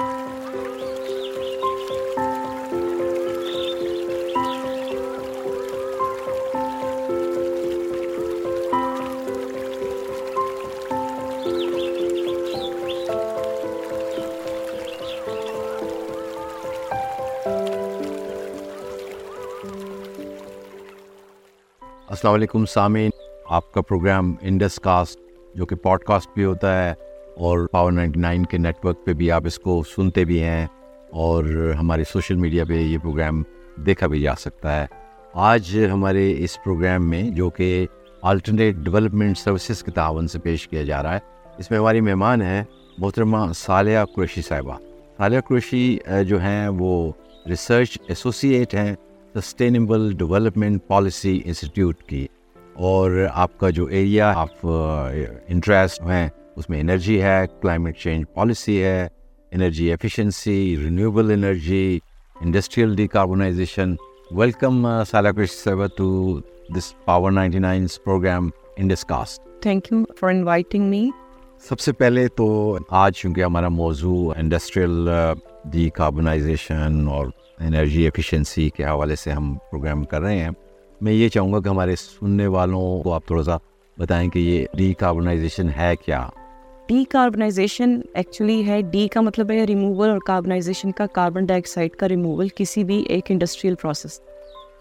السلام علیکم سامعین، آپ کا پروگرام انڈس کاسٹ جو کہ پوڈ کاسٹ بھی ہوتا ہے اور پاور نائنٹی نائن کے نیٹ ورک پہ بھی آپ اس کو سنتے بھی ہیں اور ہمارے سوشل میڈیا پہ یہ پروگرام دیکھا بھی جا سکتا ہے۔ آج ہمارے اس پروگرام میں جو کہ آلٹرنیٹ ڈیولپمنٹ سروسز کے تعاون سے پیش کیا جا رہا ہے، اس میں ہماری مہمان ہیں محترمہ صالحہ قریشی صاحبہ۔ صالحہ قریشی جو ہیں وہ ریسرچ ایسوسیٹ ہیں سسٹینیبل ڈیولپمنٹ پالیسی انسٹیٹیوٹ کی۔ اور آپ کا جو ایریا آف انٹرسٹ ہیں اس میں انرجی ہے کلائمیٹ چینج پالیسی ہے energy efficiency renewable energy industrial decarbonisation. Welcome صاحب to this power ninety nines programme in cast thank you for inviting me سب سے پہلے تو آج چونکہ ہمارا موضوع انڈسٹریل ڈیکاربونائزیشن اور انرجی ایفیشنسی کے حوالے سے ہم پروگرام کر رہے ہیں میں یہ چاہوں گا کہ ہمارے سننے والوں کو آپ تھوڑا سا بتائیں کہ یہ ڈی کاربنائزیشن ہے کیا۔ ڈی کاربنائزیشن ایکچولی ہے ڈی کا مطلب ہے ریموول اور کاربنائزیشن کا کاربن ڈائی آکسائڈ کا ریموول کسی بھی ایک انڈسٹریل پروسیس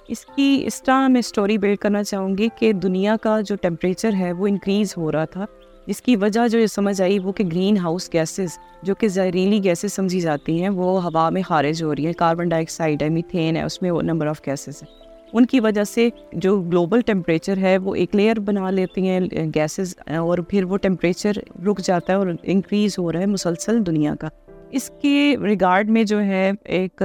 اس کی، اس طرح میں اسٹوری بلڈ کرنا چاہوں گی کہ دنیا کا جو ٹیمپریچر ہے وہ انکریز ہو رہا تھا اس کی وجہ جو یہ سمجھ آئی وہ کہ گرین ہاؤس گیسز جو کہ زہریلی گیسز سمجھی جاتی ہیں وہ ہوا میں خارج ہو رہی ہیں کاربن ڈائی آکسائڈ ہے میتھین ہے، اس میں وہ نمبر آف گیسز ہیں۔ ان کی وجہ سے جو گلوبل ٹیمپریچر ہے وہ ایک لیئر بنا لیتی ہیں گیسز اور پھر وہ ٹیمپریچر رک جاتا ہے اور انکریز ہو رہا ہے مسلسل دنیا کا۔ اس کے ریگارڈ میں جو ہے ایک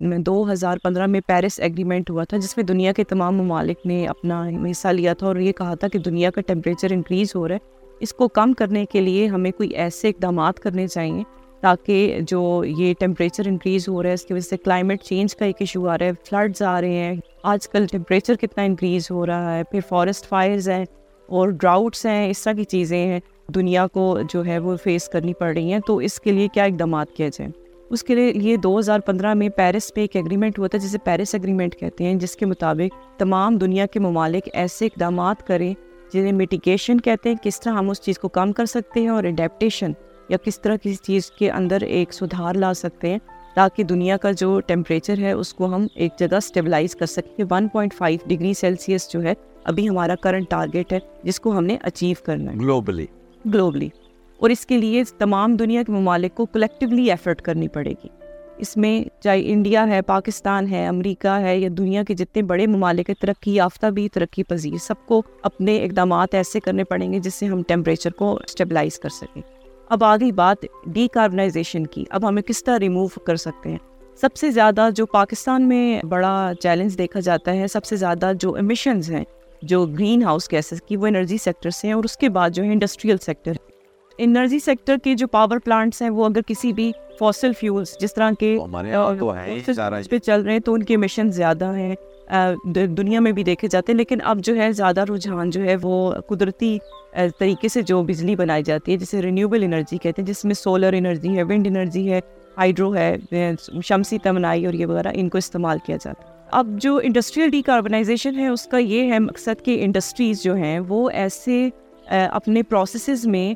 دو ہزار پندرہ میں پیرس ایگریمنٹ ہوا تھا جس میں دنیا کے تمام ممالک نے اپنا حصہ لیا تھا اور یہ کہا تھا کہ دنیا کا ٹیمپریچر انکریز ہو رہا ہے۔ اس کو کم کرنے کے لیے ہمیں کوئی ایسے اقدامات کرنے چاہیے تاکہ جو یہ ٹیمپریچر انکریز ہو رہا ہے، اس کی وجہ سے کلائمیٹ چینج کا ایک ایشو آ رہا ہے فلڈز آ رہے ہیں۔ آج کل ٹیمپریچر کتنا انکریز ہو رہا ہے، پھر فارسٹ فائرز ہیں اور ڈراؤٹس ہیں، اس طرح کی چیزیں ہیں دنیا کو جو ہے وہ فیس کرنی پڑ رہی ہیں۔ تو اس کے لیے کیا اقدامات کیے جائیں؟ اس کے لیے یہ دو ہزار پندرہ میں پیرس پہ ایک ایگریمنٹ ہوا تھا، جسے پیرس ایگریمنٹ کہتے ہیں، جس کے مطابق تمام دنیا کے ممالک ایسے اقدامات کریں جنہیں میٹیگیشن کہتے ہیں، کس طرح ہم اس چیز کو کم کر سکتے ہیں اور اڈیپٹیشن یا کس طرح کسی چیز کے اندر ایک سدھار لا سکتے ہیں تاکہ دنیا کا جو ٹیمپریچر ہے اس کو ہم ایک جگہ اسٹیبلائز کر سکیں۔ One point five degree Celsius جو ہے ابھی ہمارا کرنٹ ٹارگیٹ ہے جس کو ہم نے اچیو کرنا ہے۔ گلوبلی گلوبلی اور اس کے لیے تمام دنیا کے ممالک کو کلیکٹیولی ایفرٹ کرنی پڑے گی۔ اس میں چاہے انڈیا ہے پاکستان ہے امریکہ ہے یا دنیا کے جتنے بڑے ممالک ہیں ترقی یافتہ بھی ترقی پذیر سب کو اپنے اقدامات ایسے کرنے پڑیں گے جس سے ہم ٹیمپریچر کو اسٹیبلائز کر سکیں۔ اب آگئی بات ڈی کاربنائزیشن کی۔ اب ہمیں کس طرح ریموو کر سکتے ہیں؟ سب سے زیادہ جو پاکستان میں بڑا چیلنج دیکھا جاتا ہے سب سے زیادہ جو امیشنز ہیں جو گرین ہاؤس گیسز کی وہ انرجی سیکٹر سے ہیں اور اس کے بعد جو ہے انڈسٹریل سیکٹر انرجی سیکٹر کے جو پاور پلانٹس ہیں وہ اگر کسی بھی فاسل فیولس جس طرح کے پہ چل رہے ہیں تو ان کے مشن زیادہ ہیں۔ دنیا میں بھی دیکھے جاتے ہیں، لیکن اب جو ہے، زیادہ رجحان جو ہے، وہ قدرتی طریقے سے جو بجلی بنائی جاتی ہے، جسے رینیوبل انرجی کہتے ہیں، جس میں سولر انرجی ہے ونڈ انرجی ہے ہائیڈرو ہے شمسی تمنائی اور یہ وغیرہ، ان کو استعمال کیا جاتا ہے۔ اب جو انڈسٹریل ڈی کاربنائزیشن ہے، اس کا یہ ہے، مقصد کہ انڈسٹریز جو ہیں، وہ ایسے اپنے پروسیسز میں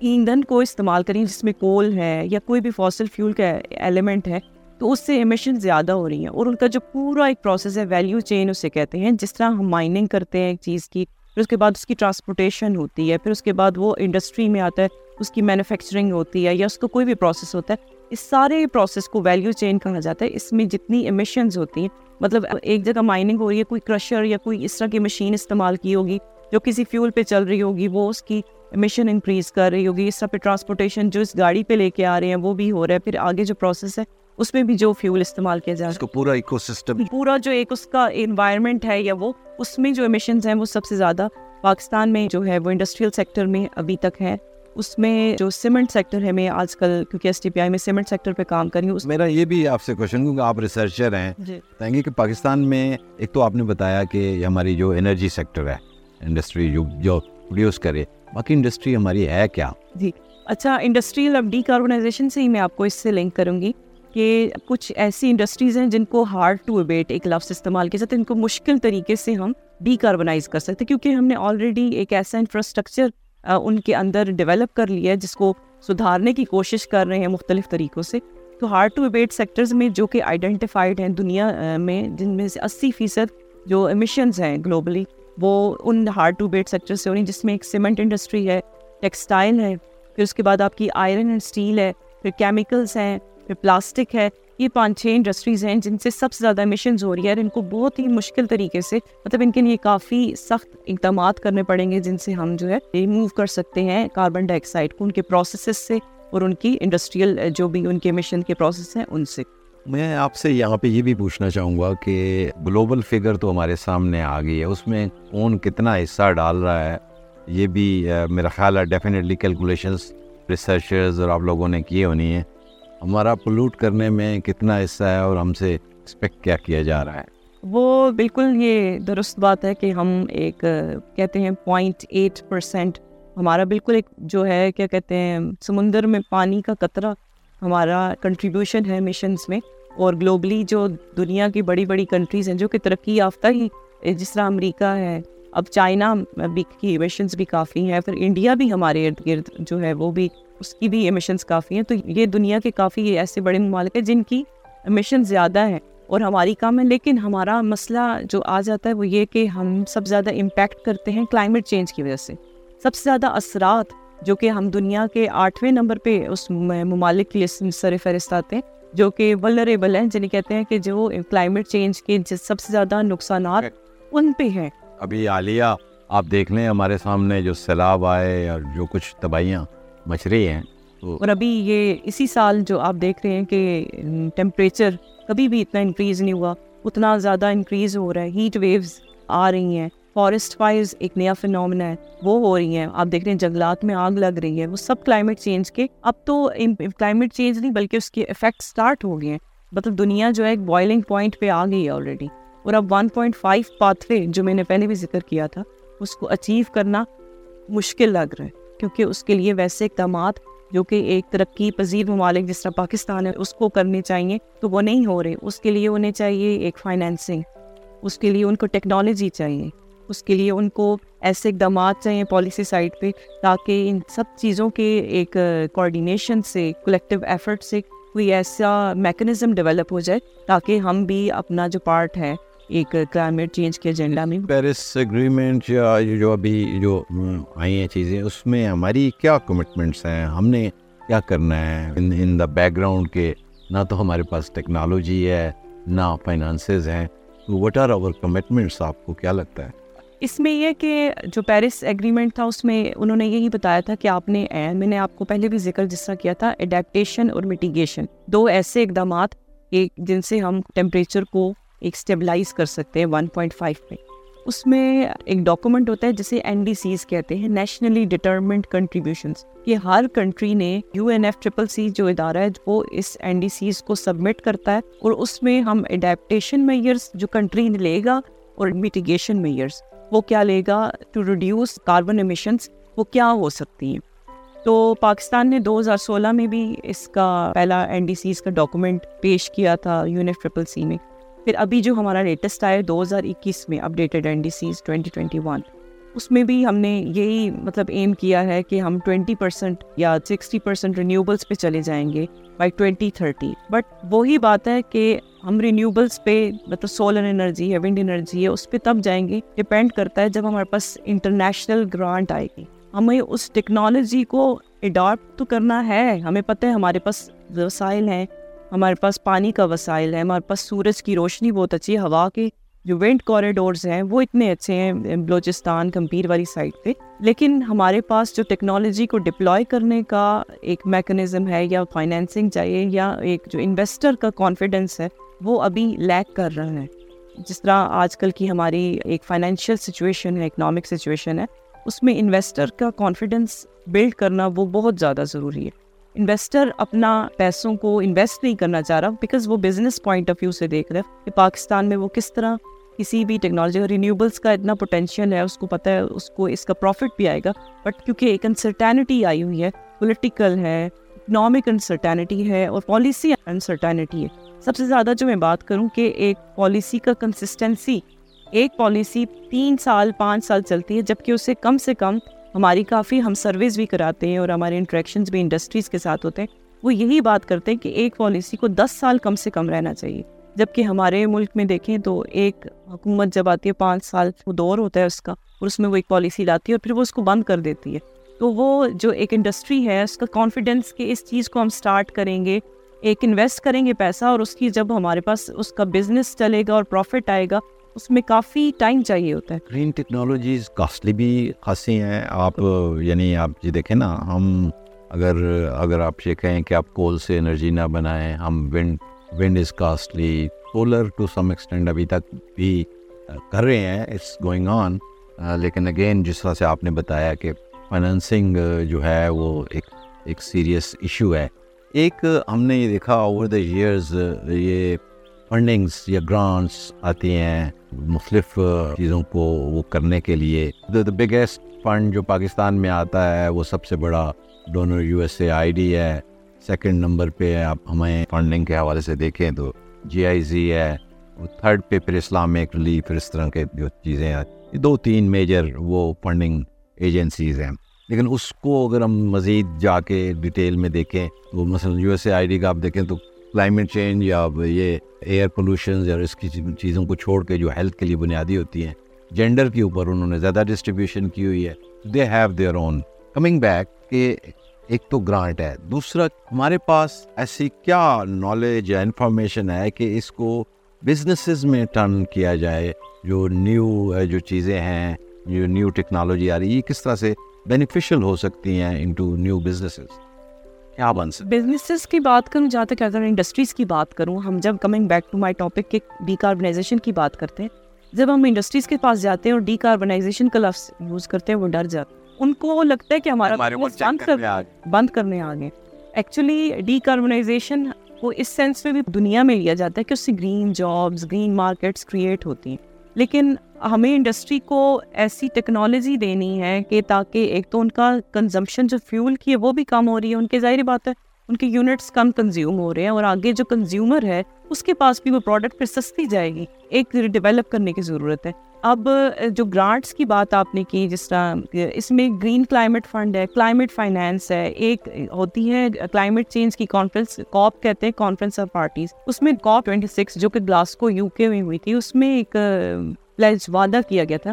ایندھن کو استعمال کریں، جس میں کول ہے یا کوئی بھی فاسل فیول کا ایلیمنٹ ہے تو اس سے ایمیشن زیادہ ہو رہی ہیں اور ان کا جو پورا ایک پروسیس ہے ویلیو چین اسے کہتے ہیں، جس طرح ہم مائننگ کرتے ہیں ایک چیز کی، پھر اس کے بعد اس کی ٹرانسپورٹیشن ہوتی ہے، پھر اس کے بعد وہ انڈسٹری میں آتا ہے، اس کی مینوفیکچرنگ ہوتی ہے یا اس کا کوئی بھی پروسیس ہوتا ہے۔ اس سارے پروسیس کو ویلیو چین کہا جاتا ہے۔ اس میں جتنی ایمیشنز ہوتی ہیں مطلب ایک جگہ مائننگ ہو رہی ہے، کوئی کرشر یا کوئی اس طرح کی مشین استعمال کی ہوگی جو کسی فیول پہ چل رہی ہوگی، وہ اس کی امیشن انکریز کر رہی ہوگی، اس طرح پہ ٹرانسپورٹیشن جو اس گاڑی پہ لے کے آ رہے ہیں، وہ بھی ہو رہا ہے۔ پھر آگے جو پروسیس ہے اس میں بھی جو فیول استعمال کیا جائے گا پورا ایکو سسٹم پورا جو ایک اس کا انوائرمنٹ ہے یا وہ اس میں جو امیشنز ہیں وہ سب سے زیادہ پاکستان میں جو ہے وہ انڈسٹریل سیکٹر میں ابھی تک ہے۔ اس میں جو سیمنٹ سیکٹر ہے میں آج کل کیونکہ ایس ٹی پی آئی میں سیمنٹ سیکٹر پہ کام کری ہوں میرا یہ بھی آپ سے کوشچن کیونکہ آپ ریسرچر ہیں۔ جی۔ بتائیں گے کہ پاکستان میں ایک تو آپ نے بتایا کہ ہماری جو انرجی سیکٹر ہے انڈسٹری جو جو پروڈیوس کرے باقی انڈسٹری ہماری ہے کیا؟ جی۔ اچھا انڈسٹریل اب ڈی کاربنائزیشن سے ہی میں آپ کو اس سے لنک کروں گی۔ کہ کچھ ایسی انڈسٹریز ہیں جن کو ہارڈ ٹو ابیٹ ایک لفظ استعمال کیا جاتا ہے ان کو مشکل طریقے سے ہم ڈی کاربنائز کر سکتے کیونکہ ہم نے آلریڈی ایک ایسا انفراسٹرکچر ان کے اندر ڈیولپ کر لیا ہے، جس کو سدھارنے کی کوشش کر رہے ہیں مختلف طریقوں سے۔ تو ہارڈ ٹو ابیٹ سیکٹرز میں جو کہ آئیڈینٹیفائڈ ہیں دنیا میں، جن میں سے اسی فیصد جو ایمیشنز ہیں گلوبلی وہ in hard to abate sector سے ہو رہی ہیں، جس میں ایک سیمنٹ انڈسٹری ہے ٹیکسٹائل ہے، پھر اس کے بعد آپ کی آئرن اینڈ اسٹیل ہے، پھر کیمیکلس ہیں۔ پھر پلاسٹک ہے، یہ پانچ چھ انڈسٹریز ہیں جن سے سب سے زیادہ امیشنز ہو رہی ہے اور ان کو بہت ہی مشکل طریقے سے مطلب ان کے لیے کافی سخت اقدامات کرنے پڑیں گے جن سے ہم جو ہے ریموو کر سکتے ہیں کاربن ڈائی آکسائڈ کو ان کے پروسیسز سے اور ان کی انڈسٹریل جو بھی ان کے امیشن کے پروسیس ہیں ان سے۔ میں آپ سے یہاں پہ یہ بھی پوچھنا چاہوں گا کہ گلوبل فگر تو ہمارے سامنے آ گئی ہے، اس میں کون کتنا حصہ ڈال رہا ہے؟ یہ بھی میرا خیال ہے ڈیفینیٹلی کیلکولیشنس ریسرچرز اور آپ لوگوں نے کیے ہونی ہیں۔ ہمارا پولوٹ کرنے میں کتنا حصہ ہے اور ہم سے ایکسپیکٹ کیا کیا جا رہا ہے؟ وہ بالکل یہ درست بات ہے کہ ہم ایک، کہتے ہیں پوائنٹ ایٹ پرسینٹ ہمارا بالکل ایک جو ہے، کیا کہتے ہیں، سمندر میں پانی کا قطرہ ہمارا کنٹریبیوشن ہے مشنس میں اور گلوبلی جو دنیا کی بڑی بڑی کنٹریز ہیں، جو کہ ترقی یافتہ ہی، جس طرح امریکہ ہے اب چائنا بھی کی ایمیشنس بھی کافی ہیں پھر انڈیا بھی ہمارے ارد گرد جو ہے وہ بھی اس کی بھی ایمیشنس کافی ہیں۔ تو یہ دنیا کے کافی ایسے بڑے ممالک ہیں جن کی ایمیشن زیادہ ہیں اور ہماری کم ہے لیکن ہمارا مسئلہ جو آ جاتا ہے وہ یہ کہ ہم سب زیادہ امپیکٹ کرتے ہیں کلائمیٹ چینج کی وجہ سے۔ سب سے زیادہ اثرات جو کہ ہم دنیا کے آٹھویں نمبر پہ اس ممالک کی سر فہرست آتے ہیں جو کہ ولریبل ہیں جنہیں کہتے ہیں کہ جو کلائمیٹ چینج کے سب سے زیادہ نقصانات ان پہ ہیں۔ ابھی عالیہ، آپ دیکھ لیں ہمارے سامنے جو سیلاب آئے اور جو کچھ تباہیاں مچ رہی ہیں اور ابھی یہ اسی سال جو آپ دیکھ رہے ہیں کہ ٹیمپریچر کبھی بھی اتنا انکریز نہیں ہوا، اتنا زیادہ انکریز ہو رہا ہے ہیٹ ویوز آ رہی ہیں۔ فارسٹ فائرز ایک نیا فنومنا ہے، وہ ہو رہی ہیں۔ آپ دیکھ رہے ہیں جنگلات میں آگ لگ رہی ہے، وہ سب کلائمیٹ چینج کے۔ اب تو کلائمیٹ چینج نہیں، بلکہ اس کے افیکٹ اسٹارٹ ہو گئے ہیں۔ مطلب دنیا جو ہے ایک بوائلنگ پوائنٹ پہ آ گئی ہے آلریڈی اور اب one point five pathway جو میں نے پہلے بھی ذکر کیا تھا، اس کو اچیو کرنا مشکل لگ رہا ہے، کیونکہ اس کے لیے ویسے اقدامات جو کہ ایک ترقی پذیر ممالک جس طرح پاکستان ہے، اس کو کرنے چاہیے، تو وہ نہیں ہو رہے۔ اس کے لیے انہیں چاہیے ایک فائنینسنگ اس کے لیے ان کو ٹیکنالوجی چاہیے، اس کے لیے ان کو ایسے اقدامات چاہیے پالیسی سائڈ پہ، تاکہ ان سب چیزوں کے ایک کوآڈینیشن سے کلیکٹیو ایفرٹ سے کوئی ایسا میکنزم ڈیولپ ہو جائے، تاکہ ہم بھی اپنا جو پارٹ ہے ایک کلائمیٹ چینج کے ایجنڈا میں۔ پیرس اگریمنٹ یا جو ابھی جو آئی ہیں چیزیں اس میں ہماری کیا کمٹمنٹس ہیں؟ ہم نے کیا کرنا ہے؟ ان دا بیک گراؤنڈ کے نہ تو ہمارے پاس ٹیکنالوجی ہے نہ فائنانسز ہیں۔ وٹ آر اوور کمٹمنٹس آپ کو کیا لگتا ہے؟ اس میں یہ کہ جو پیرس ایگریمنٹ تھا اس میں انہوں نے یہی بتایا تھا کہ آپ نے میں نے آپ کو پہلے بھی ذکر جس طرح کیا تھا اڈیپٹیشن اور میٹیگیشن دو ایسے اقدامات جن سے ہم ٹیمپریچر کو ایک اسٹیبلائز کر سکتے ہیں ون پوائنٹ فائیو پہ۔ اس میں ایک ڈاکومنٹ ہوتا ہے جسے این ڈی سیز کہتے ہیں نیشنلی ڈٹرمنٹ کنٹریبیوشنس یہ ہر کنٹری نے U N F triple C جو ادارہ ہے، وہ اس این ڈی سیز کو سبمٹ کرتا ہے اور اس میں ہم اڈیپٹیشن میئرس جو کنٹری نے لے گا اور میٹیگیشن میئرس وہ کیا لے گا؟ ٹو ریڈیوس کاربن ایمیشنس وہ کیا ہو سکتی ہیں۔ تو پاکستان نے دو ہزار سولہ میں بھی اس کا پہلا این ڈی سیز کا ڈاکومنٹ پیش کیا تھا U N F triple C میں۔ پھر ابھی جو ہمارا لیٹسٹ آیا دو ہزار اکیس میں updated N D Cs twenty twenty one اس میں بھی ہم نے یہی مطلب ایم کیا ہے کہ ہم ٹوینٹی پرسینٹ یا سکسٹی پرسینٹ رینیوبلس پہ چلے جائیں گے بائی ٹوینٹی تھرٹی بٹ وہی بات ہے کہ ہم رینیوبلس پہ مطلب سولر انرجی ہے ونڈ انرجی ہے، اس پہ تب جائیں گے ڈپینڈ کرتا ہے جب ہمارے پاس انٹرنیشنل گرانٹ آئے گی۔ ہمیں اس ٹیکنالوجی کو اڈاپٹ تو کرنا ہے، ہمیں پتہ ہے ہمارے پاس وسائل ہیں۔ ہمارے پاس پانی کا وسائل ہے ہمارے پاس سورج کی روشنی بہت اچھی ہے، ہوا کے جو ونڈ کوریڈورز ہیں وہ اتنے اچھے ہیں، بلوچستان کمپیر والی سائڈ پہ۔ لیکن ہمارے پاس جو ٹیکنالوجی کو ڈپلوائے کرنے کا ایک میکنزم ہے یا فائنینسنگ چاہیے یا ایک جو انویسٹر کا کانفیڈنس ہے، وہ ابھی لیک کر رہا ہے جس طرح آج کل کی ہماری ایک فائنینشیل سچویشن ہے اکنامک سچویشن ہے، اس میں انویسٹر کا کانفیڈنس بلڈ کرنا وہ بہت زیادہ ضروری ہے۔ انویسٹر اپنا پیسوں کو انویسٹ نہیں کرنا چاہ رہا بیکاز وہ بزنس پوائنٹ آف ویو سے دیکھ رہے کہ پاکستان میں وہ کس طرح کسی بھی ٹیکنالوجی رینیوبلس کا اتنا پوٹینشیل ہے، اس کو پتہ ہے، اس کو اس کا پروفٹ بھی آئے گا۔ بٹ کیونکہ ایک انسرٹینٹی آئی ہوئی ہے پولیٹیکل ہے اکنامک انسرٹینٹی ہے اور پالیسی انسرٹینٹی ہے۔ سب سے زیادہ جو میں بات کروں کہ ایک پالیسی کا کنسسٹنسی ایک پالیسی تین سال، پانچ سال چلتی ہے، جبکہ اسے کم سے کم ہماری کافی ہم سروس بھی کراتے ہیں اور ہمارے انٹریکشنز بھی انڈسٹریز کے ساتھ ہوتے ہیں۔ وہ یہی بات کرتے ہیں کہ ایک پالیسی کو دس سال کم سے کم رہنا چاہیے۔ جبکہ ہمارے ملک میں دیکھیں تو ایک حکومت جب آتی ہے، پانچ سال وہ دور ہوتا ہے اس کا اور اس میں وہ ایک پالیسی لاتی ہے اور پھر وہ اس کو بند کر دیتی ہے۔ تو وہ جو ایک انڈسٹری ہے، اس کا کانفیڈینس کہ اس چیز کو ہم اسٹارٹ کریں گے، ایک انویسٹ کریں گے پیسہ اور اس کی جب ہمارے پاس اس کا بزنس چلے گا اور پروفٹ آئے گا اس میں کافی ٹائم چاہیے ہوتا ہے۔ گرین ٹیکنالوجیز کاسٹلی بھی خاصی ہیں۔ آپ یعنی آپ جی دیکھیں نا، ہم اگر اگر آپ یہ کہیں کہ آپ کول سے انرجی نہ بنائیں، ہم wind wind is costly solar to some extent ابھی تک بھی کر رہے ہیں اٹس گوئنگ آن لیکن اگین جس طرح سے آپ نے بتایا کہ فائنینسنگ جو ہے وہ ایک ایک سیریس ایشو ہے۔ ایک، ہم نے یہ دیکھا اوور دا ایئرز یہ فنڈنگس یا گرانٹس آتی ہیں۔ مختلف چیزوں کو وہ کرنے کے لیے۔ دا بگیسٹ فنڈ جو پاکستان میں آتا ہے، وہ سب سے بڑا donor U S A I D ہے۔ سیکنڈ نمبر پہ آپ ہمیں فنڈنگ کے حوالے سے دیکھیں تو جی آئی زی ہے۔ تھرڈ پہ پھر اسلامک ریلیف اس طرح کے جو چیزیں ہیں۔ دو تین میجر وہ فنڈنگ ایجنسیز ہیں۔ لیکن اس کو اگر ہم مزید جا کے ڈیٹیل میں دیکھیں تو مثلاً U S A I D کا آپ دیکھیں تو کلائمیٹ چینج یا یہ ایئر پولوشن یا اس کی چیزوں کو چھوڑ کے جو ہیلتھ کے لیے بنیادی ہوتی ہیں جینڈر کے اوپر انہوں نے زیادہ ڈسٹریبیوشن کی ہوئی ہے۔ They have their own coming back کہ ایک تو گرانٹ ہے۔ دوسرا، ہمارے پاس ایسی کیا نالج یا انفارمیشن ہے کہ اس کو بزنسز میں ٹرن کیا جائے۔ جو نیو جو چیزیں ہیں، جو نیو ٹیکنالوجی آ رہی ہے کس طرح سے بینیفیشل ہو سکتی ہیں انٹو نیو بزنسز کیا بن سکتے بزنسز کی بات کروں جہاں تک اگر انڈسٹریز کی بات کروں ہم جب coming back to my topic کے ڈی کاربنائزیشن کی بات کرتے ہیں جب ہم انڈسٹریز کے پاس جاتے ہیں اور ڈی کاربنائزیشن کا لفظ یوز کرتے ہیں وہ ڈر جاتے ہیں۔ ان کو لگتا ہے کہ ہمارا بند کر بند کرنے آ گئے۔ ایکچولی ڈی کاربنائزیشن کو اس سینس میں بھی دنیا میں لیا جاتا ہے کہ اس سے green jobs green markets create ہوتی ہیں۔ لیکن ہمیں انڈسٹری کو ایسی ٹیکنالوجی دینی ہے کہ تاکہ ایک تو ان کا کنزمپشن جو فیول کی ہے وہ بھی کم ہو رہی ہے، ان کے ظاہری بات ہے۔ ان کے یونٹس کم کنزیوم ہو رہے ہیں اور آگے جو کنزیومر ہے، اس کے پاس بھی وہ پروڈکٹ پھر سستی جائے گی۔ ایک ڈیولپ کرنے کی ضرورت ہے۔ اب جو گرانٹس کی بات آپ نے کی، جس طرح اس میں گرین کلائمیٹ فنڈ ہے کلائمیٹ فائنینس ہے، ایک ہوتی ہے کلائمیٹ چینج کی کانفرنس کاپ کہتے ہیں کانفرنس آف پارٹیز اس میں کاپ ٹوینٹی سکس جو کہ گلاسکو یو کے میں ہوئی تھی، اس میں ایک پلیج وعدہ کیا گیا تھا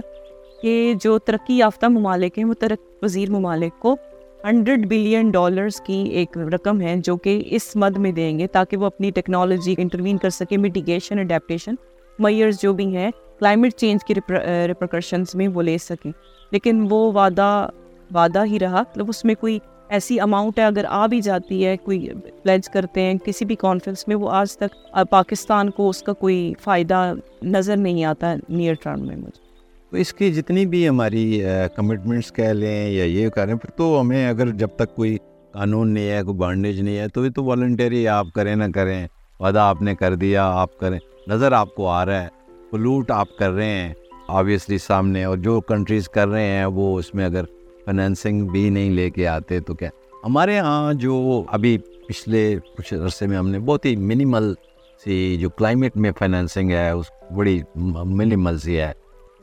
کہ جو ترقی یافتہ ممالک ہیں وہ ترق وزیر ممالک کو ہنڈریڈ بلین ڈالرس کی ایک رقم ہے جو کہ اس مد میں دیں گے تاکہ وہ اپنی ٹیکنالوجی انٹروین کر سکے میٹیگیشن اڈیپٹیشن میئرز جو بھی ہیں کلائمیٹ چینج کی ریپرکرشنس میں وہ لے سکیں۔ لیکن وہ وعدہ وعدہ ہی رہا۔ مطلب اس میں کوئی ایسی اماؤنٹ ہے، اگر آ بھی جاتی ہے، کوئی پلیج کرتے ہیں کسی بھی کانفرنس میں، وہ آج تک پاکستان کو اس کا کوئی فائدہ نظر نہیں آتا نیئر ٹرم میں مجھے۔ تو اس کی جتنی بھی ہماری کمٹمنٹس کہہ لیں یا یہ کریں، پھر تو ہمیں اگر جب تک کوئی قانون نہیں ہے، کوئی بانڈیج نہیں ہے، تو یہ تو والنٹری آپ کریں نہ کریں، وعدہ آپ نے کر دیا، آپ کریں۔ نظر آپ کو آ رہا ہے پلوٹ آپ کر رہے ہیں آبویسلی سامنے، اور جو کنٹریز کر رہے ہیں، وہ اس میں اگر فنینسنگ بھی نہیں لے کے آتے تو کیا؟ ہمارے ہاں جو ابھی پچھلے کچھ عرصے میں ہم نے بہت ہی منیمل سی جو کلائمیٹ میں فائنینسنگ ہے، اس بڑی منیمل سی ہے۔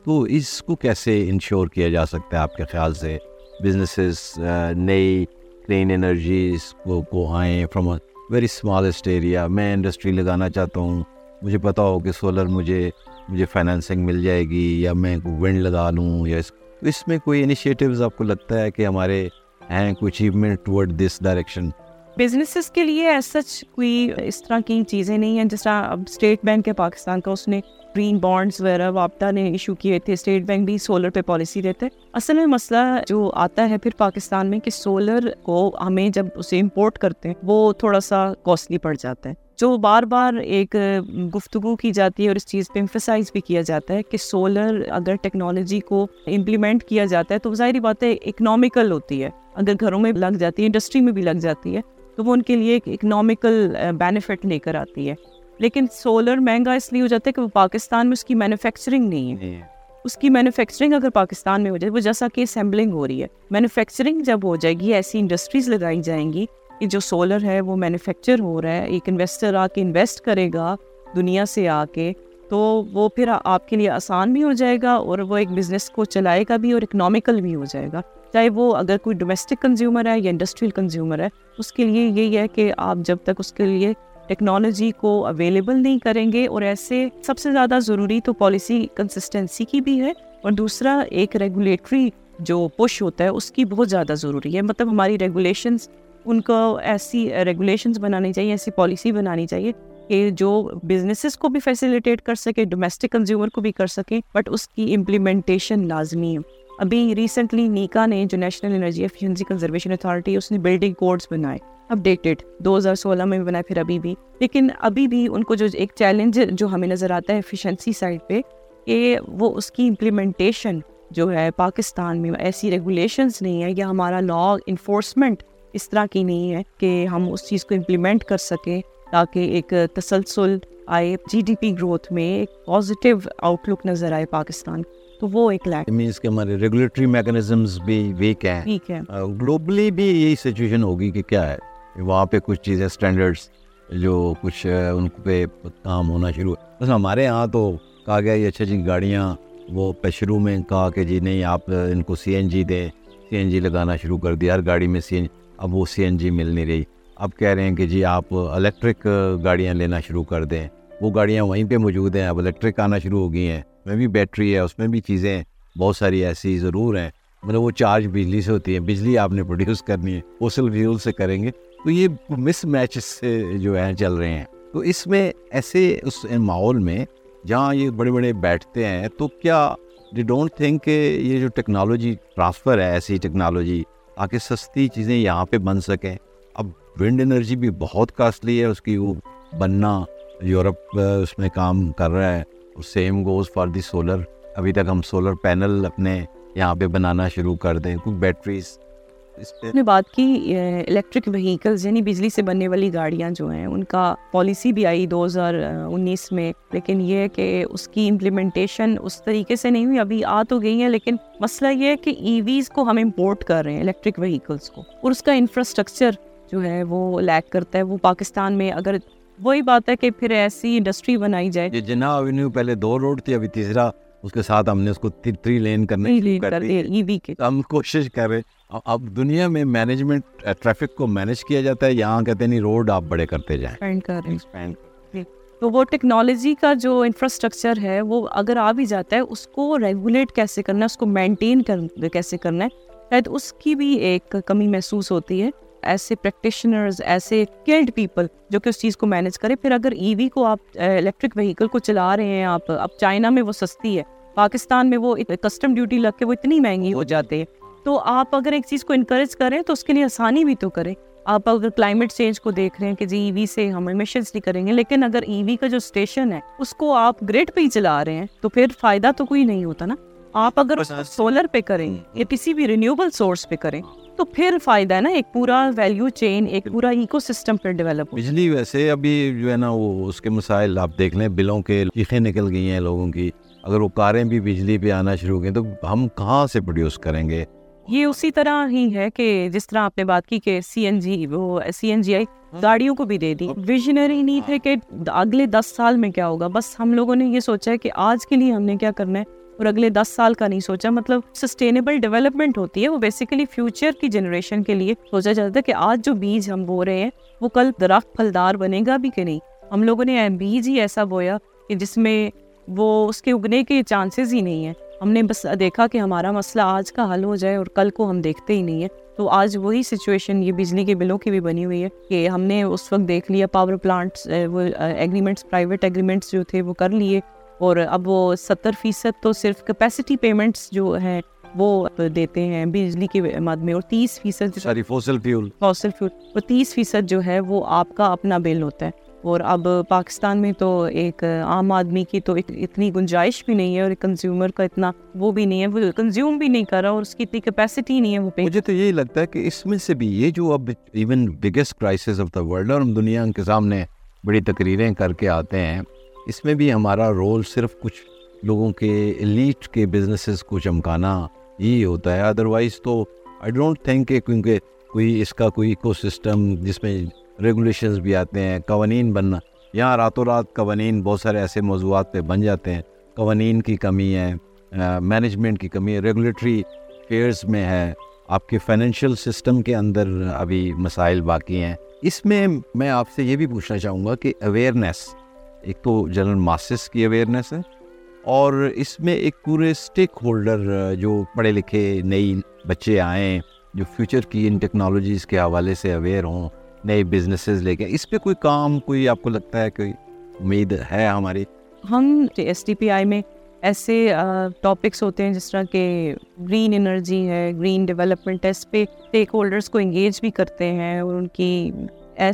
تو اس کو کیسے انشور کیا جا سکتا ہے آپ کے خیال سے؟ بزنسز uh, نئی کلین انرجیز کو کو آئیں فرام ویری اسمالسٹ ایریا میں انڈسٹری لگانا چاہتا ہوں. مجھے پتا ہو کہ سولر مجھے مجھے فائنینسنگ مل جائے گی یا میں ونڈ لگا لوں یا اس اس میں کوئی انیشیٹیوز آپ کو لگتا ہے کہ ہمارے ہیں کوئی achievement towards this direction businesses کے لیے ایز سچ کوئی اس طرح کی چیزیں نہیں ہیں جس طرح اب اسٹیٹ بینک ہے پاکستان کا اس نے گرین بانڈس وغیرہ وابطہ نے ایشو کیے تھے۔ اسٹیٹ بینک بھی سولر پہ پالیسی دیتے اصل میں مسئلہ جو آتا ہے پھر پاکستان میں کہ سولر کو ہمیں جب اسے امپورٹ کرتے ہیں وہ تھوڑا سا کاسٹلی پڑ جاتا ہے۔ جو بار بار ایک گفتگو کی جاتی ہے اور اس چیز پہ امفسائز بھی کیا جاتا ہے کہ سولر اگر ٹیکنالوجی کو امپلیمنٹ کیا جاتا ہے تو ظاہری بات ہے اکنامیکل ہوتی ہے۔ اگر گھروں میں لگ جاتی ہے انڈسٹری میں بھی لگ جاتی ہے تو وہ ان کے لیے ایک اکنامیکل بینیفٹ لے کر آتی ہے۔ لیکن سولر مہنگا اس لیے ہو جاتا ہے کہ وہ پاکستان میں اس کی مینوفیکچرنگ نہیں ہے۔ اس کی مینوفیکچرنگ اگر پاکستان میں ہو جائے وہ جیسا کہ اسمبلنگ ہو رہی ہے۔ مینوفیکچرنگ جب ہو جائے گی ایسی انڈسٹریز لگائی جائیں گی کہ جو سولر ہے وہ مینوفیکچر ہو رہا ہے، ایک انویسٹر آ کے انویسٹ کرے گا دنیا سے آ کے، تو وہ پھر آپ کے لیے آسان بھی ہو جائے گا اور وہ ایک بزنس کو چلائے گا بھی اور اکنامیکل بھی ہو جائے گا۔ چاہے وہ اگر کوئی ڈومیسٹک کنزیومر ہے یا انڈسٹریل کنزیومر ہے، اس کے لیے یہی ہے کہ آپ جب تک اس کے لیے ٹیکنالوجی کو اویلیبل نہیں کریں گے اور ایسے سب سے زیادہ ضروری تو پالیسی کنسسٹنسی کی بھی ہے۔ اور دوسرا، ایک ریگولیٹری جو پش ہوتا ہے، اس کی بہت زیادہ ضروری ہے۔ مطلب ہماری ریگولیشنس ان کو ایسی ریگولیشنز بنانی چاہیے، ایسی پالیسی بنانی چاہیے کہ جو بزنسز کو بھی فیسیلیٹیٹ کر سکے ڈومیسٹک کنزیومر کو بھی کر سکیں بٹ اس کی امپلیمنٹیشن لازمی ہے۔ ابھی ریسنٹلی نیکا نے جو national energy efficiency conservation authority اس نے بلڈنگ کوڈس بنائے۔ اپڈیٹڈ دو ہزار سولہ میں بھی بنائے، پھر ابھی بھی۔ لیکن ابھی بھی ان کو جو ایک چیلنج جو ہمیں نظر آتا ہے ایفیشنسی سائڈ پہ، کہ وہ اس کی امپلیمنٹیشن جو ہے پاکستان میں ایسی ریگولیشنز نہیں ہے، یا ہمارا لا انفورسمنٹ اس طرح کی نہیں ہے کہ ہم اس چیز کو امپلیمنٹ کر سکیں تاکہ ایک تسلسل آئے جی ڈی پی گروتھ میں ایک پازیٹیو آؤٹ لک نظر آئے پاکستان تو وہ ایک لیک مینس کہ ہمارے ریگولیٹری میکنزمز بھی ویک ہیں. ٹھیک ہے گلوبلی بھی یہی سچویشن ہوگی کہ کیا ہے؟ وہاں پہ کچھ چیزیں اسٹینڈرڈس جو کچھ ان پہ کام ہونا شروع بس ہمارے یہاں تو کہا گیا یہ اچھی اچھی گاڑیاں وہ شروع میں کہا کہ جی نہیں آپ ان کو سی این جی دیں۔ سی این جی لگانا شروع کر دیا ہر گاڑی میں سی این اب وہ سی این جی مل نہیں رہی۔ اب کہہ رہے ہیں کہ جی آپ الیکٹرک گاڑیاں لینا شروع کر دیں۔ وہ گاڑیاں وہیں پہ موجود ہیں۔ اب الیکٹرک آنا شروع ہو گئی ہیں۔ میں بھی بیٹری ہے، اس میں بھی چیزیں بہت ساری ایسی ضرور ہیں۔ مطلب وہ چارج بجلی سے ہوتی ہے۔ بجلی آپ نے پروڈیوس کرنی ہے۔ فوسل فیول سے کریں گے۔ تو یہ مس میچ سے جو ہیں، چل رہے ہیں۔ تو اس میں ایسے اس ماحول میں جہاں یہ بڑے بڑے بیٹھتے ہیں، تو کیا دی ڈونٹ تھنک کہ یہ جو ٹیکنالوجی ٹرانسفر ہے، ایسی ٹیکنالوجی تاکہ سستی چیزیں یہاں پہ بن سکیں۔ اب ونڈ انرجی بھی بہت کاسٹلی ہے، اس کی وہ بننا یورپ اس میں کام کر رہا ہے۔ Same goes for the solar ابھی تک ہم سولر پینل اپنے یہاں پہ بنانا شروع کر دیں۔ کچھ بیٹریز نے بات کی الیکٹرک وہیکلز یعنی بجلی سے بننے والی گاڑیاں جو ہیں ان کا پالیسی بھی آئی دو ہزار انیس میں۔ لیکن یہ ہے کہ اس کی امپلیمنٹیشن اس طریقے سے نہیں ہوئی ابھی آ تو گئی ہیں لیکن مسئلہ یہ ہے کہ ای ویز کو ہم امپورٹ کر رہے ہیں الیکٹرک وہیکلس کو۔ اور اس کا انفراسٹرکچر جو ہے وہ لیک کرتا ہے۔ وہ پاکستان میں اگر وہی بات ہے کہ پھر ایسی انڈسٹری بنائی جائے۔ جنا ایونیو پہلے دو روڈ تھی ابھی تیسرا۔ اس کے ساتھ ہم نے اس کو تھری لین کرنے ہم کوشش کر رہے اب دنیا میں مینجمنٹ ٹریفک کو مینج کیا جاتا ہے۔ یہاں کہتے ہیں نہیں روڈ آپ بڑے کرتے جائیں۔ تو وہ ٹیکنالوجی کا جو انفراسٹرکچر ہے وہ اگر آ بھی جاتا ہے اس کو ریگولیٹ کیسے کرنا ہے؟ اس کو مینٹین کیسے کرنا ہے؟ شاید اس کی بھی ایک کمی محسوس ہوتی ہے۔ ایسے پریکٹیشنرز ایسے اسکلڈ پیپل جو کہ اس چیز کو مینیج کرے۔ پھر اگر ای وی کو آپ الیکٹرک وہیکل کو چلا رہے ہیں آپ، اب چائنا میں وہ سستی ہے پاکستان میں وہ کسٹم ڈیوٹی لگ کے وہ اتنی مہنگی ہو جاتے ہیں۔ تو آپ اگر ایک چیز کو انکریج کریں تو اس کے لیے آسانی بھی تو کریں۔ آپ اگر کلائمیٹ چینج کو دیکھ رہے ہیں کہ جی ای وی سے ہم ایمیشنس نہیں کریں گے، لیکن اگر ای وی کا جو اسٹیشن ہے، اس کو آپ گریڈ پہ ہی چلا رہے ہیں تو پھر فائدہ تو کوئی نہیں ہوتا نا۔ آپ اگر سولر پہ کریں یا کسی بھی رینیوبل سورس پہ کریں تو پھر فائدہ ہے نا ایک پورا ویلیو چین ایک پورا ایکو سسٹم پھر ڈیولپ بجلی ویسے ابھی جو ہے نا وہ اس کے مسائل آپ دیکھ لیں بلوں کے چیخیں نکل گئی ہیں لوگوں کی۔ اگر وہ کاریں بھی بجلی پہ آنا شروع گئی تو ہم کہاں سے پروڈیوس کریں گے؟ یہ اسی طرح ہی ہے کہ جس طرح آپ نے بات کی کہ سی این جی وہ سی این جی آئی گاڑیوں کو بھی دے دی۔ ویژنری نیڈ ہے کہ اگلے دس سال میں کیا ہوگا۔ بس ہم لوگوں نے یہ سوچا ہے کہ آج کے لیے ہم نے کیا کرنا ہے؟ اور اگلے دس سال کا نہیں سوچا۔ مطلب سسٹینیبل ڈیولپمنٹ ہوتی ہے، وہ بیسیکلی فیوچر کی جنریشن کے لیے سوچا جاتا ہے کہ آج جو بیج ہم بو رہے ہیں، وہ کل درخت پھلدار بنے گا بھی کہ نہیں۔ ہم لوگوں نے بیج ہی ایسا بویا کہ جس میں وہ اس کے اگنے کے چانسز ہی نہیں ہیں۔ ہم نے بس دیکھا کہ ہمارا مسئلہ آج کا حل ہو جائے اور کل کو ہم دیکھتے ہی نہیں ہیں۔ تو آج وہی سچویشن یہ بجلی کے بلوں کی بھی بنی ہوئی ہے کہ ہم نے اس وقت دیکھ لیا پاور پلانٹس وہ ایگریمنٹس پرائیویٹ ایگریمنٹس جو تھے، وہ کر لیے۔ اور اب وہ ستر فیصد تو صرف کیپیسٹی پیمنٹس جو ہیں وہ دیتے ہیں بجلی کے مد میں اور تیس فیصد ساری فوسل فیول فوسل فیول وہ تیس فیصد جو ہے وہ آپ کا اپنا بل ہوتا ہے۔ اور اب پاکستان میں تو ایک عام آدمی کی تو اتنی گنجائش بھی نہیں ہے اور کنزیومر کا اتنا وہ بھی نہیں ہے وہ کنزیوم بھی نہیں کر رہا اور اس کی اتنی کیپیسٹی نہیں ہے وہ مجھے تو یہی لگتا ہے کہ اس میں سے بھی یہ جو اب even biggest crisis of the world اور ہم دنیا کے سامنے بڑی تقریریں کر کے آتے ہیں اس میں بھی ہمارا رول صرف کچھ لوگوں کے لیٹ کے بزنسز کو چمکانا یہی ہوتا ہے. ادروائز تو آئی ڈونٹ تھنک کہ کیونکہ کوئی اس کا کوئی ایکو سسٹم جس میں ریگولیشنز بھی آتے ہیں، قوانین بننا، یہاں راتوں رات قوانین بہت سارے ایسے موضوعات پہ بن جاتے ہیں. قوانین کی کمی ہے مینجمنٹ کی کمی ہے ریگولیٹری فیئرز میں ہے. آپ کے فائنینشیل سسٹم کے اندر ابھی مسائل باقی ہیں. اس میں میں آپ سے یہ بھی پوچھنا چاہوں گا کہ اویئرنیس ایک تو جنرل ماسس کی اویئرنیس ہے اور اس میں ایک پورے اسٹیک ہولڈر جو پڑھے لکھے نئی بچے آئیں، جو فیوچر کی ان ٹیکنالوجیز کے حوالے سے اویئر ہوں، نئے بزنسز لے کے، اس پہ کوئی کام، کوئی آپ کو لگتا ہے کوئی امید ہے ہماری؟ ہم ایس ٹی پی آئی میں ایسے ٹاپکس ہوتے ہیں جس طرح کہ گرین انرجی ہے گرین ڈیولپمنٹ ہے، اس پہ اسٹیک ہولڈرس کو انگیج بھی کرتے ہیں اور ان کی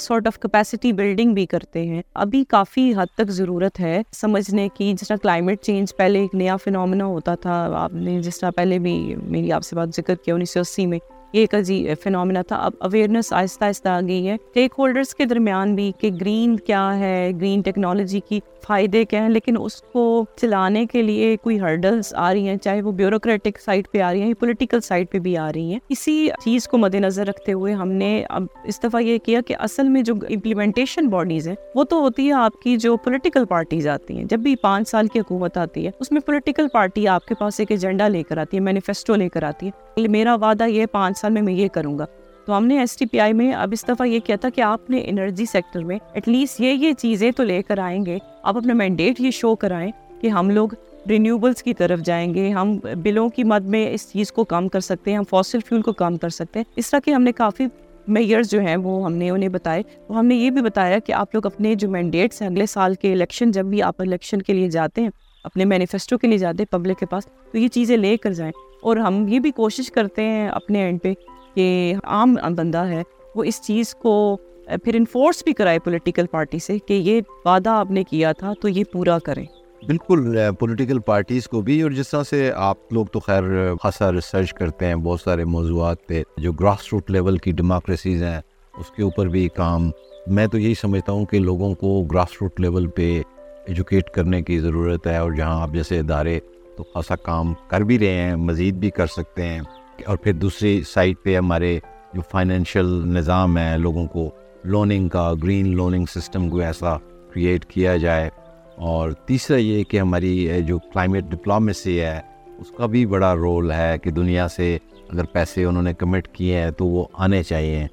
سارٹ آف کیپیسٹی بلڈنگ بھی کرتے ہیں۔ ابھی کافی حد تک ضرورت ہے سمجھنے کی۔ جس طرح کلائمیٹ چینج پہلے ایک نیا فنومنا ہوتا تھا، آپ نے جس طرح پہلے بھی میری آپ سے بات ذکر کیا انیس سو اسی میں۔ یہ ایک عجیب فنومنا تھا۔ اب اویئرنیس آہستہ آہستہ آ گئی ہے۔ اسٹیک ہولڈرس کے درمیان بھی کہ گرین کیا ہے گرین ٹیکنالوجی کی فائدے کیا ہیں، لیکن اس کو چلانے کے لیے کوئی ہرڈلس آ رہی ہیں، چاہے وہ بیوروکریٹک سائٹ پہ آ رہی ہیں یا پولیٹیکل سائٹ پہ بھی آ رہی ہیں۔ اسی چیز کو مد نظر رکھتے ہوئے ہم نے اب اس دفعہ یہ کیا کہ اصل میں جو امپلیمنٹیشن باڈیز ہیں، وہ تو ہوتی ہے آپ کی جو پولیٹیکل پارٹیز آتی ہیں۔ جب بھی پانچ سال کی حکومت آتی ہے، اس میں پولیٹیکل پارٹی آپ کے پاس ایک ایجنڈا لے کر آتی ہے مینیفیسٹو لے کر آتی ہے۔ میرا وعدہ یہ پانچ سال میں میں یہ کروں گا۔ تو ہم نے ایس ٹی پی آئی میں اب اس دفعہ یہ کیا تھا کہ آپ نے انرجی سیکٹر میں ایٹ لیسٹ یہ یہ چیزیں تو لے کر آئیں گے۔ آپ اپنا مینڈیٹ یہ شو کرائیں کہ ہم لوگ رینیوبلس کی طرف جائیں گے، ہم بلوں کی مد میں اس چیز کو کام کر سکتے ہیں، ہم فاسل فیول کو کام کر سکتے ہیں۔ اس طرح کہ ہم نے کافی میئرز جو ہیں، وہ ہم نے انہیں بتائے۔ تو ہم نے یہ بھی بتایا کہ آپ لوگ اپنے جو مینڈیٹس ہیں، اگلے سال کے الیکشن جب بھی آپ الیکشن کے لیے جاتے ہیں، اپنے مینیفیسٹو کے لیے جاتے ہیں پبلک کے پاس، تو یہ چیزیں لے کر جائیں۔ اور ہم یہ بھی کوشش کرتے ہیں اپنے اینڈ پہ کہ عام بندہ ہے، وہ اس چیز کو پھر انفورس بھی کرائے پولیٹیکل پارٹی سے کہ یہ وعدہ آپ نے کیا تھا تو یہ پورا کریں۔ بالکل پولیٹیکل پارٹیز کو بھی اور جس طرح سے آپ لوگ تو خیر خاصا ریسرچ کرتے ہیں، بہت سارے موضوعات پہ جو گراس روٹ لیول کی ڈیموکریسیز ہیں، اس کے اوپر بھی کام۔ میں تو یہی سمجھتا ہوں کہ لوگوں کو گراس روٹ لیول پہ ایجوکیٹ کرنے کی ضرورت ہے اور جہاں آپ جیسے ادارے تو خاصا کام کر بھی رہے ہیں، مزید بھی کر سکتے ہیں۔ اور پھر دوسری سائڈ پہ ہمارے جو فائنینشیل نظام ہے، لوگوں کو لوننگ کا گرین لوننگ سسٹم کو ایسا کریٹ کیا جائے۔ اور تیسرا یہ کہ ہماری جو کلائمیٹ ڈپلومیسی ہے، اس کا بھی بڑا رول ہے کہ دنیا سے اگر پیسے انہوں نے کمٹ کیے ہیں تو وہ آنے چاہیے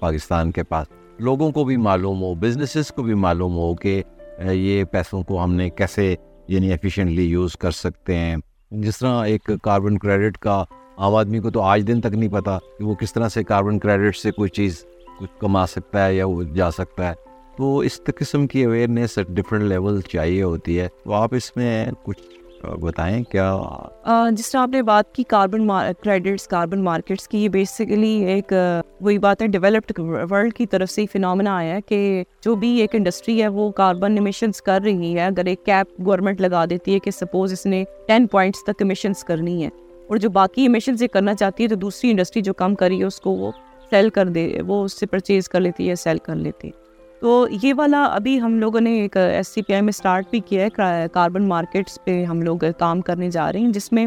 پاکستان کے پاس۔ لوگوں کو بھی معلوم ہو بزنسز کو بھی معلوم ہو کہ یہ پیسوں کو ہم نے کیسے یعنی ایفیشینٹلی یوز کر سکتے ہیں۔ جس طرح ایک کاربن کریڈٹ کا عام آدمی کو تو آج دن تک نہیں پتا کہ وہ کس طرح سے کاربن کریڈٹ سے کوئی چیز کچھ کما سکتا ہے یا وہ جا سکتا ہے۔ تو اس قسم کی اویئرنیس ڈفرینٹ لیول چاہیے ہوتی ہے۔ تو آپ اس میں کچھ بتائیں کیا جس طرح آپ نے بات کی کاربن کریڈٹس کاربن مارکیٹس کی، یہ بیسیکلی ایک وہی بات ہے ڈیولپڈ ورلڈ کی طرف سے فنامنا آیا ہے کہ جو بھی ایک انڈسٹری ہے، وہ کاربن امیشنس کر رہی ہے۔ اگر ایک کیپ گورنمنٹ لگا دیتی ہے کہ سپوز اس نے ٹین پوائنٹس تک امیشنس کرنی ہے اور جو باقی ایمیشن سے کرنا چاہتی ہے، تو دوسری انڈسٹری جو کم کری ہے، اس کو وہ سیل کر دے، وہ اس سے پرچیز کر لیتی ہے سیل کر لیتی ہے۔ تو یہ والا ابھی ہم لوگوں نے ایک ایس سی پی آئی میں اسٹارٹ بھی کیا ہے کاربن مارکیٹس پہ ہم لوگ کام کرنے جا رہے ہیں، جس میں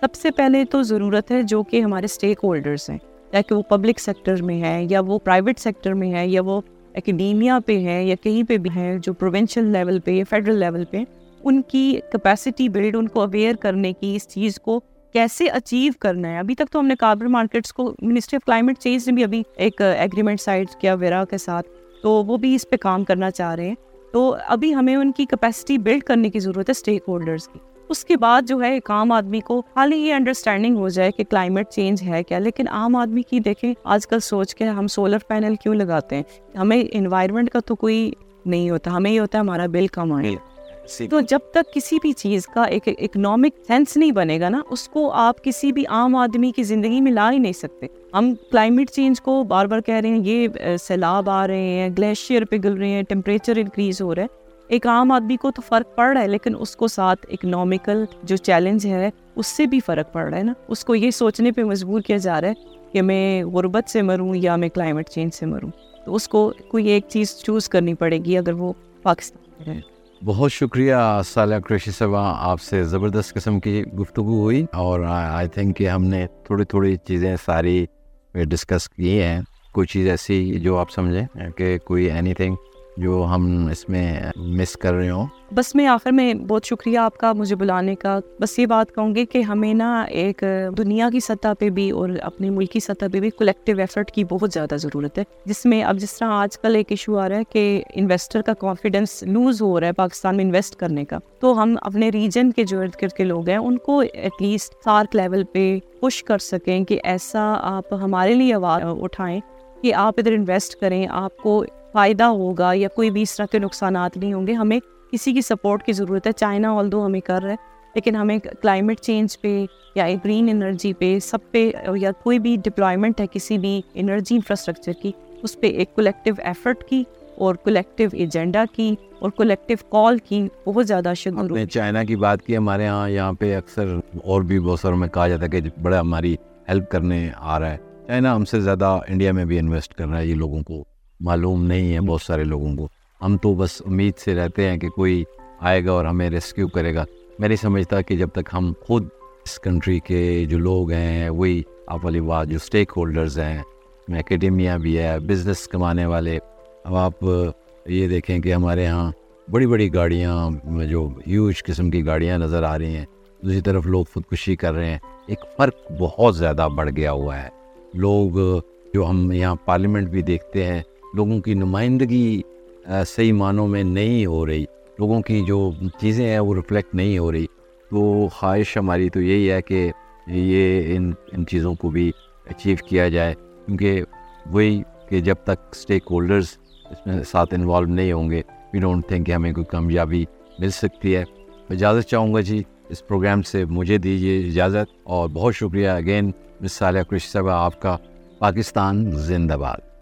سب سے پہلے تو ضرورت ہے جو کہ ہمارے اسٹیک ہولڈرس ہیں، یا کہ وہ پبلک سیکٹر میں ہے یا وہ پرائیویٹ سیکٹر میں ہے یا وہ اکیڈیمیا پہ ہے یا کہیں پہ بھی ہیں، جو پروونشل لیول پہ یا فیڈرل لیول پہ، ان کی کیپیسٹی بلڈ ان کو اویئر کرنے کی اس چیز کو کیسے اچیو کرنا ہے۔ ابھی تک تو ہم نے کاربن مارکیٹس کو منسٹری آف کلائمیٹ چینج نے بھی ابھی ایک ایگریمنٹ سائٹ کیا ویرا کے ساتھ۔ تو وہ بھی اس پہ کام کرنا چاہ رہے ہیں۔ تو ابھی ہمیں ان کی کیپیسٹی بلڈ کرنے کی ضرورت ہے اسٹیک ہولڈرس کی۔ اس کے بعد جو ہے ایک عام آدمی کو خالی یہ انڈرسٹینڈنگ ہو جائے کہ کلائمیٹ چینج ہے کیا، لیکن عام آدمی کی دیکھیں، آج کل سوچ کے ہم سولر پینل کیوں لگاتے ہیں؟ ہمیں انوائرمنٹ کا تو کوئی نہیں ہوتا، ہمیں یہ ہوتا ہے ہمارا بل کم آئے۔ جی۔ تو جب تک کسی بھی چیز کا ایک اکنامک سینس نہیں بنے گا نا، اس کو آپ کسی بھی عام آدمی کی زندگی میں لا ہی نہیں سکتے۔ ہم کلائمیٹ چینج کو بار بار کہہ رہے ہیں، یہ سیلاب آ رہے ہیں گلیشیئر پگھل رہے ہیں ٹیمپریچر انکریز ہو رہا ہے۔ ایک عام آدمی کو تو فرق پڑ رہا ہے، لیکن اس کو ساتھ اکنامیکل جو چیلنج ہے، اس سے بھی فرق پڑ رہا ہے نا۔ اس کو یہ سوچنے پہ مجبور کیا جا رہا ہے کہ میں غربت سے مروں یا میں کلائمیٹ چینج سے مروں۔ تو اس کو کوئی ایک چیز چوز کرنی پڑے گی اگر وہ پاکستان میں بہت شکریہ سالہ قریشی صاحبہ آپ سے زبردست قسم کی گفتگو ہوئی اور آئی تھنک کہ ہم نے تھوڑی تھوڑی چیزیں ساری ڈسکس کی ہیں۔ کوئی چیز ایسی جو آپ سمجھیں کہ کوئی اینی تھنگ جو ہم اس میں مس کر رہے ہوں۔ بس میں آخر میں بہت شکریہ آپ کا مجھے بلانے کا۔ بس یہ بات کہوں گی کہ ہمیں نا ایک دنیا کی سطح پہ بھی اور اپنے ملک کی سطح پہ بھی کولیکٹیو ایفرٹ کی بہت زیادہ ضرورت ہے۔ جس میں اب جس طرح آج کل ایک ایشو آ رہا ہے کہ انویسٹر کا کانفیڈینس لوز ہو رہا ہے پاکستان میں انویسٹ کرنے کا۔ تو ہم اپنے ریجن کے جو ارد گرد کے لوگ ہیں، ان کو ایٹ لیسٹ سارک لیول پہ پش کر سکیں کہ ایسا آپ ہمارے لیے آواز اٹھائیں کہ آپ ادھر انویسٹ کریں، آپ کو فائدہ ہوگا یا کوئی بھی اس طرح کے نقصانات نہیں ہوں گے۔ ہمیں کسی کی سپورٹ کی ضرورت ہے۔ چائنا آل دو ہمیں کر رہے لیکن ہمیں کلائمیٹ چینج پہ یا گرین انرجی پہ سب پہ یا کوئی بھی ڈپلائمنٹ ہے کسی بھی انرجی انفراسٹرکچر کی اس پہ ایک کولیکٹیو ایفرٹ کی اور کولیکٹیو ایجنڈا کی اور کولیکٹیو کال کی بہت زیادہ شکر چائنا کی بات کی ہمارے یہاں یہاں پہ اکثر اور بھی بہت ساروں میں کہا جاتا ہے کہ بڑا ہماری ہیلپ کرنے آ رہا ہے۔ چائنا ہم سے زیادہ انڈیا میں بھی انویسٹ کر رہا ہے یہ لوگوں کو۔ معلوم نہیں ہے بہت سارے لوگوں کو۔ ہم تو بس امید سے رہتے ہیں کہ کوئی آئے گا اور ہمیں ریسکیو کرے گا۔ میں نہیں سمجھتا کہ جب تک ہم خود اس کنٹری کے جو لوگ ہیں وہی آپ والی بات جو اسٹیک ہولڈرز ہیں اکیڈیمیا بھی ہے بزنس کمانے والے اب آپ یہ دیکھیں کہ ہمارے یہاں بڑی بڑی گاڑیاں جو ہیوج قسم کی گاڑیاں نظر آ رہی ہیں۔ دوسری طرف لوگ خودکشی کر رہے ہیں۔ ایک فرق بہت زیادہ بڑھ گیا ہوا ہے۔ لوگ جو ہم یہاں پارلیمنٹ بھی دیکھتے ہیں لوگوں کی نمائندگی صحیح معنوں میں نہیں ہو رہی۔ لوگوں کی جو چیزیں ہیں وہ ریفلیکٹ نہیں ہو رہی۔ تو خواہش ہماری تو یہی ہے کہ یہ ان ان چیزوں کو بھی اچیو کیا جائے۔ کیونکہ وہی کہ جب تک اسٹیک ہولڈرز اس میں ساتھ انوالو نہیں ہوں گے وی ڈونٹ تھنک کہ ہمیں کوئی کامیابی مل سکتی ہے۔ میں اجازت چاہوں گا جی اس پروگرام سے مجھے دیجیے اجازت اور بہت شکریہ۔ اگین مس صالح کرش صاحبہ، آپ کا پاکستان زندہ باد۔